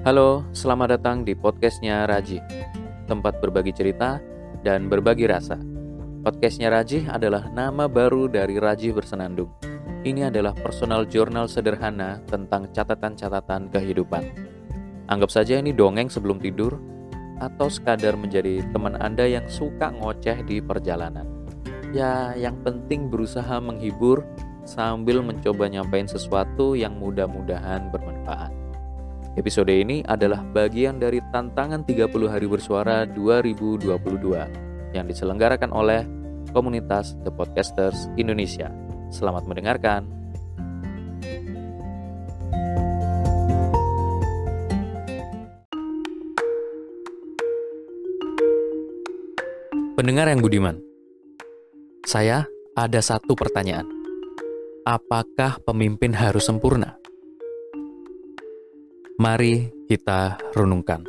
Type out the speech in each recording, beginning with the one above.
Halo, selamat datang di podcastnya Raji, tempat berbagi cerita dan berbagi rasa. Podcastnya Raji adalah nama baru dari Raji Bersenandung. Ini adalah personal jurnal sederhana tentang catatan-catatan kehidupan. Anggap saja ini dongeng sebelum tidur, atau sekadar menjadi teman Anda yang suka ngoceh di perjalanan. Ya, yang penting berusaha menghibur sambil mencoba nyampein sesuatu yang mudah-mudahan bermanfaat. Episode ini adalah bagian dari tantangan 30 hari bersuara 2022 yang diselenggarakan oleh komunitas The Podcasters Indonesia. Selamat mendengarkan. Pendengar yang budiman, saya ada satu pertanyaan. Apakah pemimpin harus sempurna? Mari kita renungkan.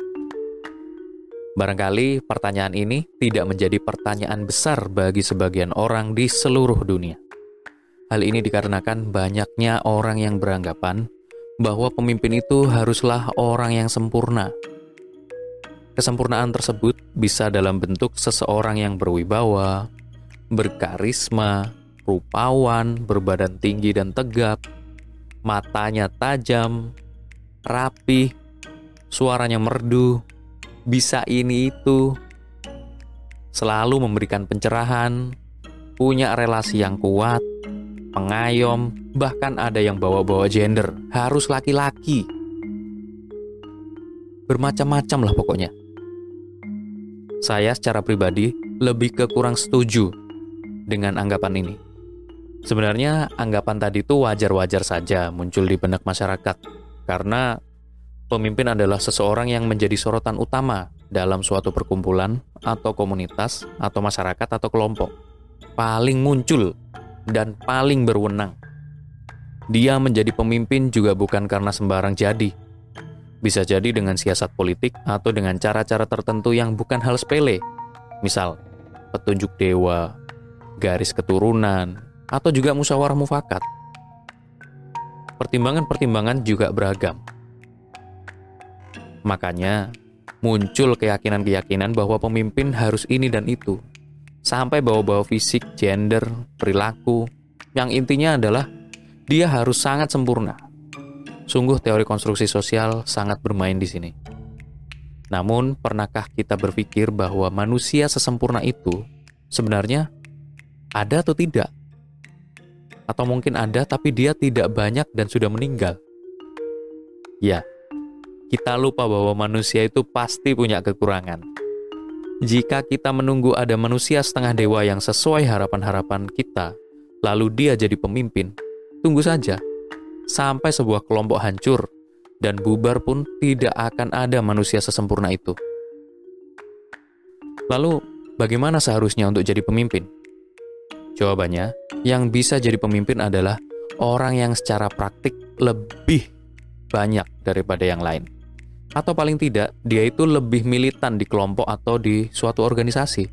Barangkali pertanyaan ini tidak menjadi pertanyaan besar bagi sebagian orang di seluruh dunia. Hal ini dikarenakan banyaknya orang yang beranggapan bahwa pemimpin itu haruslah orang yang sempurna. Kesempurnaan tersebut bisa dalam bentuk seseorang yang berwibawa, berkarisma, rupawan, berbadan tinggi dan tegap, matanya tajam, rapi, suaranya merdu, bisa ini itu, selalu memberikan pencerahan, punya relasi yang kuat, pengayom, bahkan ada yang bawa-bawa gender, harus laki-laki. Bermacam-macam lah pokoknya. Saya secara pribadi lebih ke kurang setuju dengan anggapan ini. Sebenarnya anggapan tadi itu wajar-wajar saja muncul di benak masyarakat karena pemimpin adalah seseorang yang menjadi sorotan utama dalam suatu perkumpulan atau komunitas atau masyarakat atau kelompok. Paling muncul dan paling berwenang. Dia menjadi pemimpin juga bukan karena sembarang jadi. Bisa jadi dengan siasat politik atau dengan cara-cara tertentu yang bukan hal sepele. Misal, petunjuk dewa, garis keturunan, atau juga musyawarah mufakat pertimbangan-pertimbangan juga beragam. Makanya, muncul keyakinan-keyakinan bahwa pemimpin harus ini dan itu, sampai bawa-bawa fisik, gender, perilaku, yang intinya adalah dia harus sangat sempurna. Sungguh teori konstruksi sosial sangat bermain di sini. Namun, pernahkah kita berpikir bahwa manusia sesempurna itu sebenarnya ada atau tidak? Atau mungkin ada tapi dia tidak banyak dan sudah meninggal. Ya, kita lupa bahwa manusia itu pasti punya kekurangan. Jika kita menunggu ada manusia setengah dewa yang sesuai harapan-harapan kita, lalu dia jadi pemimpin, tunggu saja. Sampai sebuah kelompok hancur dan bubar pun tidak akan ada manusia sesempurna itu. Lalu, bagaimana seharusnya untuk jadi pemimpin? Jawabannya, yang bisa jadi pemimpin adalah orang yang secara praktik lebih banyak daripada yang lain. Atau paling tidak, dia itu lebih militan di kelompok atau di suatu organisasi.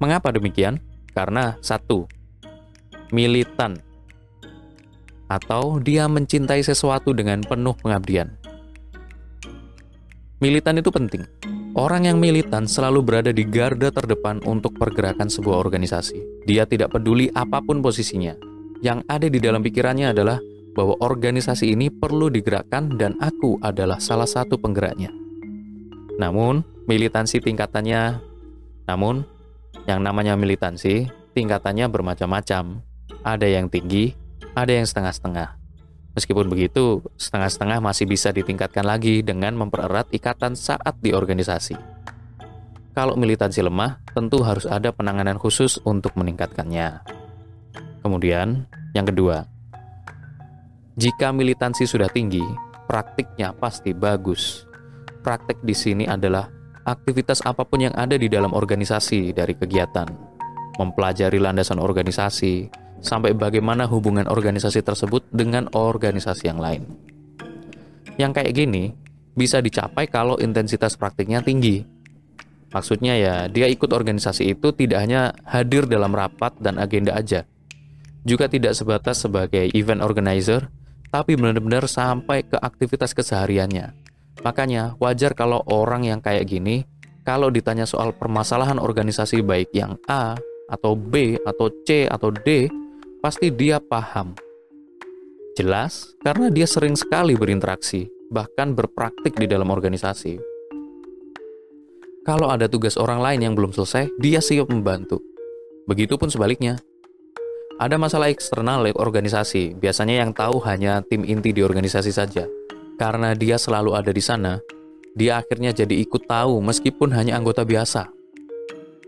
Mengapa demikian? Karena satu, militan atau dia mencintai sesuatu dengan penuh pengabdian. Militan itu penting Orang yang militan selalu berada di garda terdepan untuk pergerakan sebuah organisasi. Dia tidak peduli apa pun posisinya. Yang ada di dalam pikirannya adalah bahwa organisasi ini perlu digerakkan dan aku adalah salah satu penggeraknya. Namun, militansi tingkatannya namun yang namanya militansi tingkatannya bermacam-macam. Ada yang tinggi, ada yang setengah-setengah. Meskipun begitu, setengah-setengah masih bisa ditingkatkan lagi dengan mempererat ikatan saat di organisasi. Kalau militansi lemah, tentu harus ada penanganan khusus untuk meningkatkannya. Kemudian, yang kedua, jika militansi sudah tinggi, praktiknya pasti bagus. Praktik di sini adalah aktivitas apa pun yang ada di dalam organisasi dari kegiatan, mempelajari landasan organisasi, sampai bagaimana hubungan organisasi tersebut dengan organisasi yang lain. Yang kayak gini bisa dicapai kalau intensitas praktiknya tinggi. Maksudnya ya, dia ikut organisasi itu tidak hanya hadir dalam rapat dan agenda aja. Juga tidak sebatas sebagai event organizer, tapi benar-benar sampai ke aktivitas kesehariannya. Makanya wajar kalau orang yang kayak gini, kalau ditanya soal permasalahan organisasi baik yang A, atau B, atau C, atau D, pasti dia paham. Jelas, karena dia sering sekali berinteraksi, bahkan berpraktik di dalam organisasi. Kalau ada tugas orang lain yang belum selesai, dia siap membantu. Begitupun sebaliknya. Ada masalah eksternal organisasi, biasanya yang tahu hanya tim inti di organisasi saja. Karena dia selalu ada di sana, dia akhirnya jadi ikut tahu meskipun hanya anggota biasa.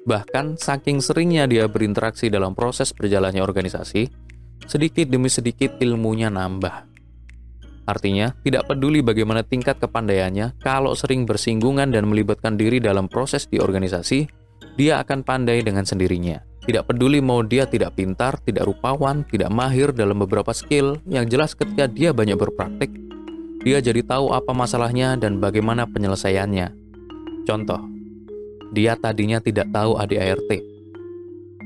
Bahkan saking seringnya dia berinteraksi dalam proses berjalannya organisasi, sedikit demi sedikit ilmunya nambah. Artinya, tidak peduli bagaimana tingkat kepandaiannya, kalau sering bersinggungan dan melibatkan diri dalam proses di organisasi, dia akan pandai dengan sendirinya. Tidak peduli mau dia tidak pintar, tidak rupawan, tidak mahir dalam beberapa skill, yang jelas ketika dia banyak berpraktik, dia jadi tahu apa masalahnya dan bagaimana penyelesaiannya. Contoh, dia tadinya tidak tahu ADART,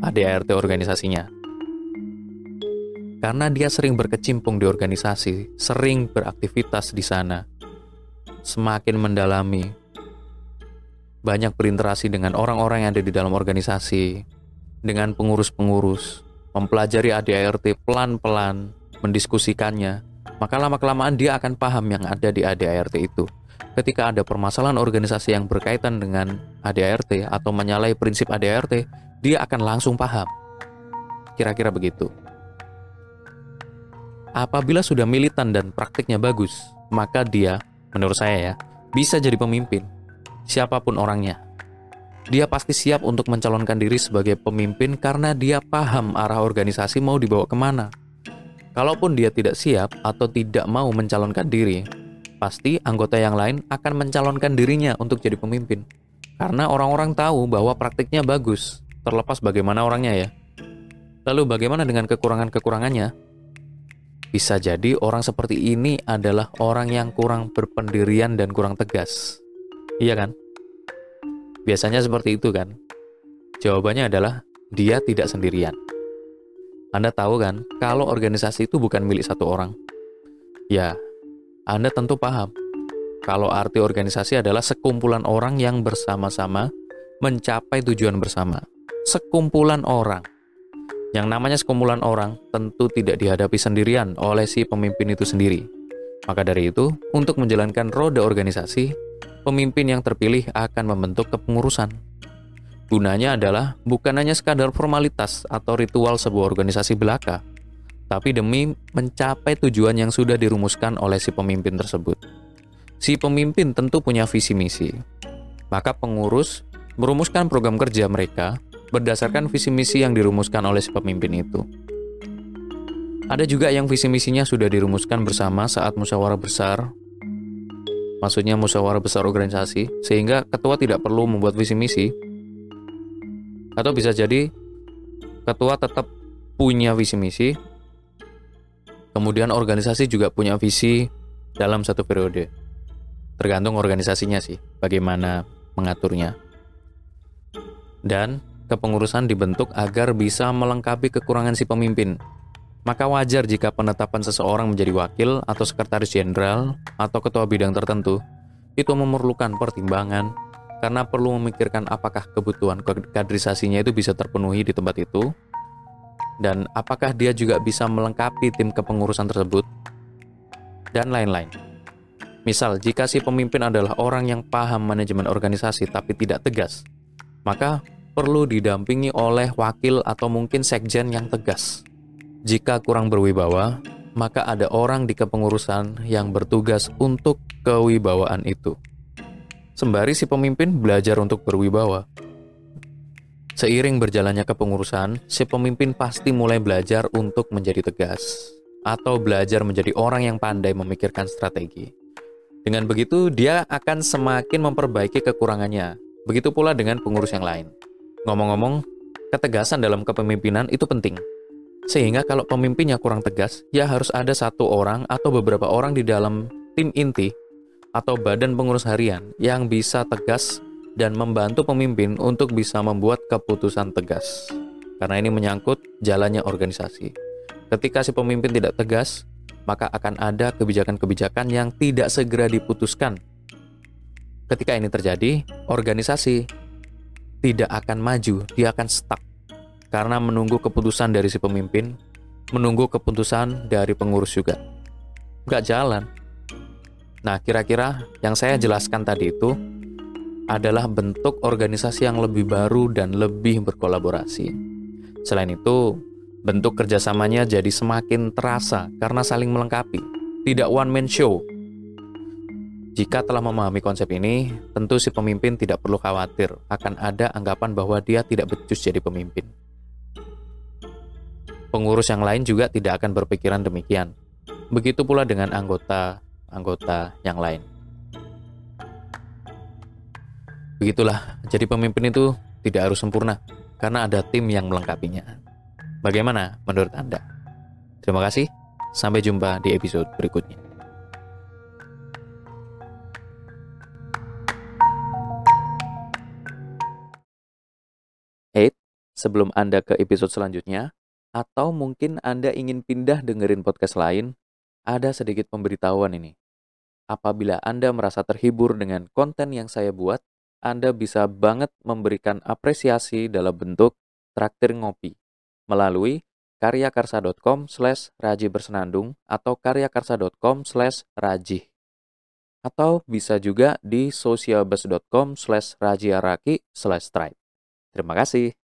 ADART organisasinya. Karena dia sering berkecimpung di organisasi, sering beraktivitas di sana, semakin mendalami, banyak berinteraksi dengan orang-orang yang ada di dalam organisasi, dengan pengurus-pengurus, mempelajari ADART pelan-pelan, mendiskusikannya, maka lama-kelamaan dia akan paham yang ada di ADART itu. Ketika ada permasalahan organisasi yang berkaitan dengan ADART atau menyalahi prinsip ADART, dia akan langsung paham. Kira-kira begitu. Apabila sudah militan dan praktiknya bagus, maka dia, menurut saya ya, bisa jadi pemimpin. Siapa pun orangnya, dia pasti siap untuk mencalonkan diri sebagai pemimpin karena dia paham arah organisasi mau dibawa ke mana. Kalaupun dia tidak siap atau tidak mau mencalonkan diri, pasti anggota yang lain akan mencalonkan dirinya untuk jadi pemimpin. Karena orang-orang tahu bahwa praktiknya bagus, terlepas bagaimana orangnya ya. Lalu bagaimana dengan kekurangan-kekurangannya? Bisa jadi orang seperti ini adalah orang yang kurang berpendirian dan kurang tegas. Iya kan? Biasanya seperti itu kan? Jawabannya adalah dia tidak sendirian. Anda tahu kan, kalau organisasi itu bukan milik satu orang. Ya, Anda tentu paham. Kalau arti organisasi adalah sekumpulan orang yang bersama-sama mencapai tujuan bersama. Sekumpulan orang. Yang namanya sekumpulan orang tentu tidak dihadapi sendirian oleh si pemimpin itu sendiri. Maka dari itu, untuk menjalankan roda organisasi, pemimpin yang terpilih akan membentuk kepengurusan. Gunanya adalah bukan hanya sekadar formalitas atau ritual sebuah organisasi belaka, tapi demi mencapai tujuan yang sudah dirumuskan oleh si pemimpin tersebut. Si pemimpin tentu punya visi misi, maka pengurus merumuskan program kerja mereka berdasarkan visi misi yang dirumuskan oleh si pemimpin itu. Ada juga yang visi misinya sudah dirumuskan bersama saat musyawarah besar maksudnya musyawarah besar organisasi, sehingga ketua tidak perlu membuat visi misi. Atau bisa jadi ketua tetap punya visi misi, kemudian organisasi juga punya visi dalam satu periode. Tergantung organisasinya sih, bagaimana mengaturnya. Dan kepengurusan dibentuk agar bisa melengkapi kekurangan si pemimpin maka wajar jika penetapan seseorang menjadi wakil atau sekretaris jenderal atau ketua bidang tertentu itu memerlukan pertimbangan karena perlu memikirkan apakah kebutuhan kaderisasinya itu bisa terpenuhi di tempat itu dan apakah dia juga bisa melengkapi tim kepengurusan tersebut dan lain-lain. Misal, jika si pemimpin adalah orang yang paham manajemen organisasi tapi tidak tegas, maka perlu didampingi oleh wakil atau mungkin sekjen yang tegas jika kurang berwibawa, maka ada orang di kepengurusan yang bertugas untuk kewibawaan itu. Sembari si pemimpin belajar untuk berwibawa. Seiring berjalannya kepengurusan, si pemimpin pasti mulai belajar untuk menjadi tegas atau belajar menjadi orang yang pandai memikirkan strategi. Dengan begitu, dia akan semakin memperbaiki kekurangannya. Begitu pula dengan pengurus yang lain. Ngomong-ngomong, ketegasan dalam kepemimpinan itu penting sehingga kalau pemimpinnya kurang tegas, ya harus ada satu orang atau beberapa orang di dalam tim inti atau badan pengurus harian yang bisa tegas dan membantu pemimpin untuk bisa membuat keputusan tegas. Karena ini menyangkut jalannya organisasi. Ketika si pemimpin tidak tegas, maka akan ada kebijakan-kebijakan yang tidak segera diputuskan Ketika ini terjadi, organisasi tidak akan maju, dia akan stuck karena menunggu keputusan dari si pemimpin, menunggu keputusan dari pengurus juga. Nggak jalan. Nah, kira-kira yang saya jelaskan tadi itu adalah bentuk organisasi yang lebih baru dan lebih berkolaborasi. Selain itu, bentuk kerjasamanya jadi semakin terasa karena saling melengkapi, tidak one-man show. Jika telah memahami konsep ini, tentu si pemimpin tidak perlu khawatir akan ada anggapan bahwa dia tidak becus jadi pemimpin. Pengurus yang lain juga tidak akan berpikiran demikian. Begitu pula dengan anggota-anggota yang lain. Begitulah, jadi pemimpin itu tidak harus sempurna, karena ada tim yang melengkapinya. Bagaimana menurut Anda? Terima kasih, sampai jumpa di episode berikutnya. Eits, sebelum Anda ke episode selanjutnya, atau mungkin Anda ingin pindah dengerin podcast lain, ada sedikit pemberitahuan ini. Apabila Anda merasa terhibur dengan konten yang saya buat, Anda bisa banget memberikan apresiasi dalam bentuk traktir ngopi melalui karyakarsa.com slash raji bersenandung atau karyakarsa.com slash raji. Atau bisa juga di socialbus.com slash rajiaraki slash stripe. Terima kasih.